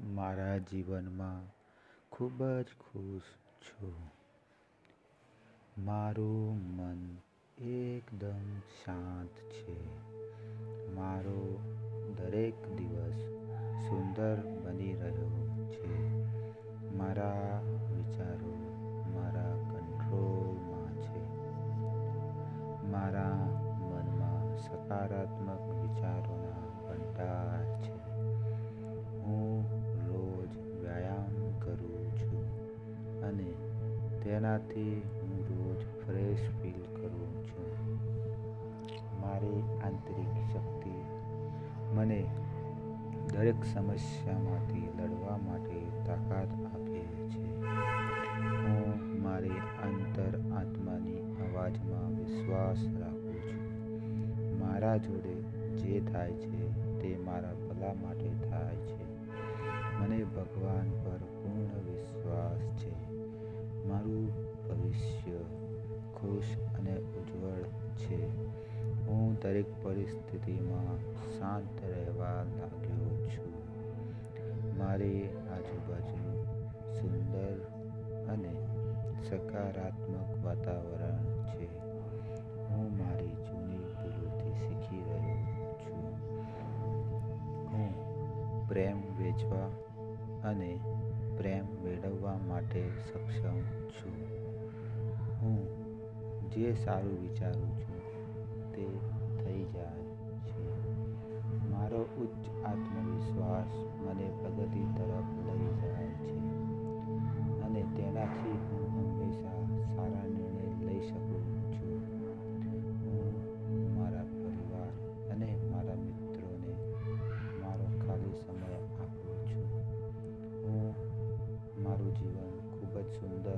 મારા જીવનમાં ખૂબ જ ખુશ છું. મારું મન એકદમ શાંત છે. મારો દરેક દિવસ સુંદર બની રહ્યો છે. મારા વિચારો મારા કંટ્રોલમાં છે. મારા મનમાં સકારાત્મક વિચારોના તેનાથી હું રોજ ફ્રેશ ફીલ કરું છું. મારી આંતરિક શક્તિ મને દરેક સમસ્યામાંથી લડવા માટે તાકાત આપે છે. હું મારી અંતર આત્માની અવાજમાં વિશ્વાસ રાખું છું. મારા જોડે જે થાય છે તે મારા ભલા માટે થાય છે. મને ભગવાન પર પૂર્ણ વિશ્વાસ છે. દરેક પરિસ્થિતિમાં શાંત રહેવા લાગ્યો છું. મારી આજુબાજુ સુંદર અને સકારાત્મક વાતાવરણ છે. હું મારી જૂની ભૂલોથી શીખી રહ્યો છું. હું પ્રેમ વેચવા અને પ્રેમ મેળવવા માટે સક્ષમ છું. હું જે સારું વિચારું છું આત્મવિશ્વાસ મને પ્રગતિ તરફ લઈ જાય છે. અને તેનાથી હું હંમેશા સારા નિર્ણય લઈ શકું છું. હું, મારા પરિવાર અને મારા મિત્રોને મારો ખાલી સમય આપું છું. હું, મારું જીવન ખૂબ જ સુંદર